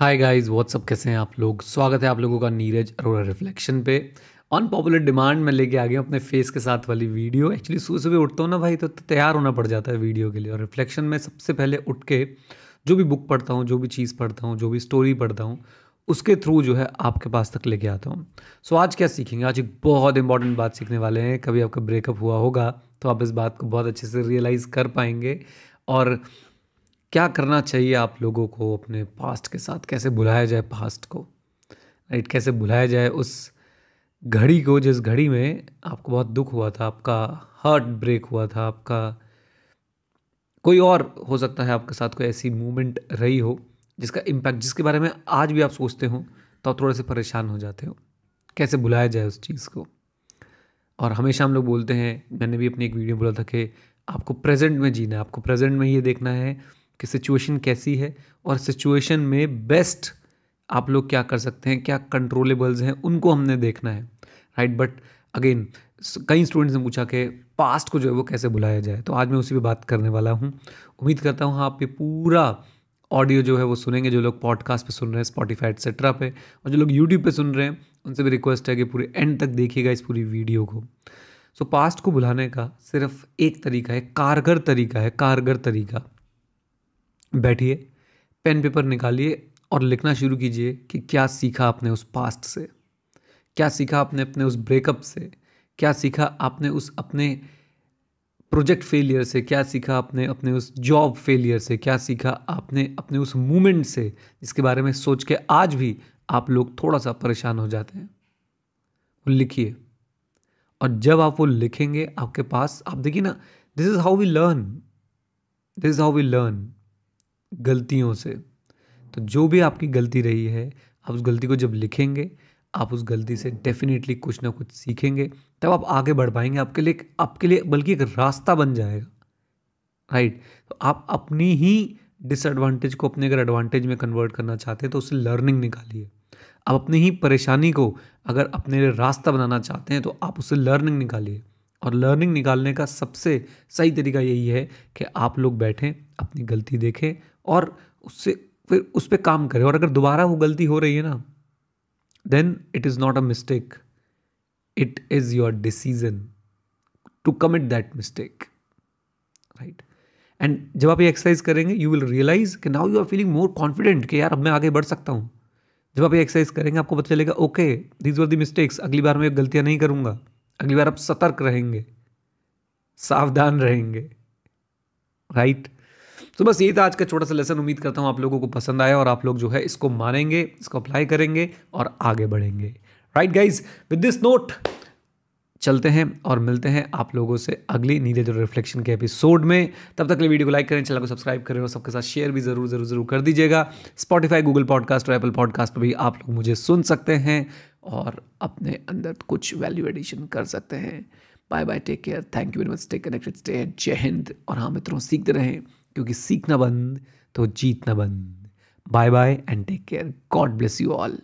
Hi guys what's up कैसे हैं आप लोग? स्वागत है आप लोगों का नीरज अरोड़ा रिफ्लेक्शन पे। अनपॉपुलर डिमांड में लेके आ गया अपने फेस के साथ वाली वीडियो एक्चुअली सुबह सुबह उठता हूँ ना भाई तो तैयार होना पड़ जाता है वीडियो के लिए। और रिफ्लेक्शन में सबसे पहले उठ के जो भी बुक पढ़ता हूँ जो भी चीज़ पढ़ता हूँ जो भी स्टोरी पढ़ता हूँ उसके थ्रू जो है आपके पास तक लेके आता हूँ। सो so, आज क्या सीखेंगे? आज एक बहुत इंपॉर्टेंट बात सीखने वाले हैं। कभी आपका ब्रेकअप हुआ होगा तो आप इस बात को बहुत अच्छे से रियलाइज़ कर पाएँगे। और क्या करना चाहिए आप लोगों को अपने पास्ट के साथ? कैसे बुलाया जाए पास्ट को? राइट कैसे बुलाया जाए उस घड़ी को जिस घड़ी में आपको बहुत दुख हुआ था, आपका हार्ट ब्रेक हुआ था, आपका कोई और हो सकता है आपके साथ कोई ऐसी मूवमेंट रही हो जिसका इम्पैक्ट जिसके बारे में आज भी आप सोचते हो तो आप थोड़े से परेशान हो जाते हो। कैसे बुलाया जाए उस चीज़ को? और हमेशा हम लोग बोलते हैं, मैंने भी अपनी एक वीडियो बोला था कि आपको प्रेजेंट में जीना है, आपको प्रेजेंट में ये देखना है कि सिचुएशन कैसी है और सिचुएशन में बेस्ट आप लोग क्या कर सकते हैं क्या कंट्रोलेबल्स हैं उनको हमने देखना है राइट बट अगेन कई स्टूडेंट्स ने पूछा कि पास्ट को जो है वो कैसे बुलाया जाए? तो आज मैं उसी पे बात करने वाला हूँ। उम्मीद करता हूँ आप ये पूरा ऑडियो जो है वो सुनेंगे जो लोग पॉडकास्ट पे सुन रहे हैं स्पॉटीफाई एक्सेट्रा पे और जो लोग यूट्यूब पे सुन रहे हैं उनसे भी रिक्वेस्ट है कि पूरे एंड तक देखिएगा इस पूरी वीडियो को। सो so, पास्ट को बुलाने का सिर्फ़ एक तरीका है कारगर तरीका है कारगर तरीका। बैठिए, पेन पेपर निकालिए और लिखना शुरू कीजिए कि क्या सीखा आपने उस पास्ट से? क्या सीखा आपने अपने उस ब्रेकअप से? क्या सीखा आपने उस अपने प्रोजेक्ट फेलियर से? क्या सीखा आपने अपने उस जॉब फेलियर से? क्या सीखा आपने अपने उस मोमेंट से? जिसके बारे में सोच के आज भी आप लोग थोड़ा सा परेशान हो जाते हैं। लिखिए। और जब आप वो लिखेंगे आपके पास, आप देखिए ना this is how we learn this is how we learn गलतियों से। तो जो भी आपकी गलती रही है, आप उस गलती को जब लिखेंगे, आप उस गलती से डेफिनेटली कुछ ना कुछ सीखेंगे, तब आप आगे बढ़ पाएँगे। आपके लिए आपके लिए बल्कि एक रास्ता बन जाएगा। राइट तो आप अपनी ही डिसएडवांटेज को अपने अगर एडवांटेज में कन्वर्ट करना चाहते हैं तो उससे लर्निंग निकालिए। आप अपनी ही परेशानी को अगर अपने लिए रास्ता बनाना चाहते हैं तो आप उससे लर्निंग निकालिए। और लर्निंग निकालने का सबसे सही तरीका यही है कि आप लोग बैठें, अपनी गलती देखें और उससे फिर उस पर काम करें। और अगर दोबारा वो गलती हो रही है ना then it is not a mistake it is your decision to commit that mistake right and जब आप ये एक्सरसाइज करेंगे यू विल रियलाइज़ कि now you are feeling more confident कि यार अब मैं आगे बढ़ सकता हूँ। जब आप ये एक्सरसाइज करेंगे, आपको पता चलेगा okay these were the mistakes अगली बार मैं गलतियाँ नहीं करूँगा। अगली बार आप सतर्क रहेंगे, सावधान रहेंगे राइट? तो बस ये था आज का छोटा सा लेसन उम्मीद करता हूँ आप लोगों को पसंद आया और आप लोग जो है इसको मानेंगे, इसको अप्लाई करेंगे और आगे बढ़ेंगे। Right guys with this note चलते हैं और मिलते हैं आप लोगों से अगली नीरज और रिफ्लेक्शन के एपिसोड में। तब तक के लिए वीडियो को लाइक करें, चैनल को सब्सक्राइब करें और सबके साथ शेयर भी ज़रूर ज़रूर ज़रूर कर दीजिएगा। स्पॉटीफाई गूगल पॉडकास्ट और एप्पल पॉडकास्ट पर भी आप लोग मुझे सुन सकते हैं। और अपने अंदर कुछ वैल्यू एडिशन कर सकते हैं। Bye bye take care thank you very much stay connected stay जय हिंद और हाँ मित्रों, सीखते रहें, क्योंकि सीखना बंद तो जीतना बंद। Bye bye and take care God bless you all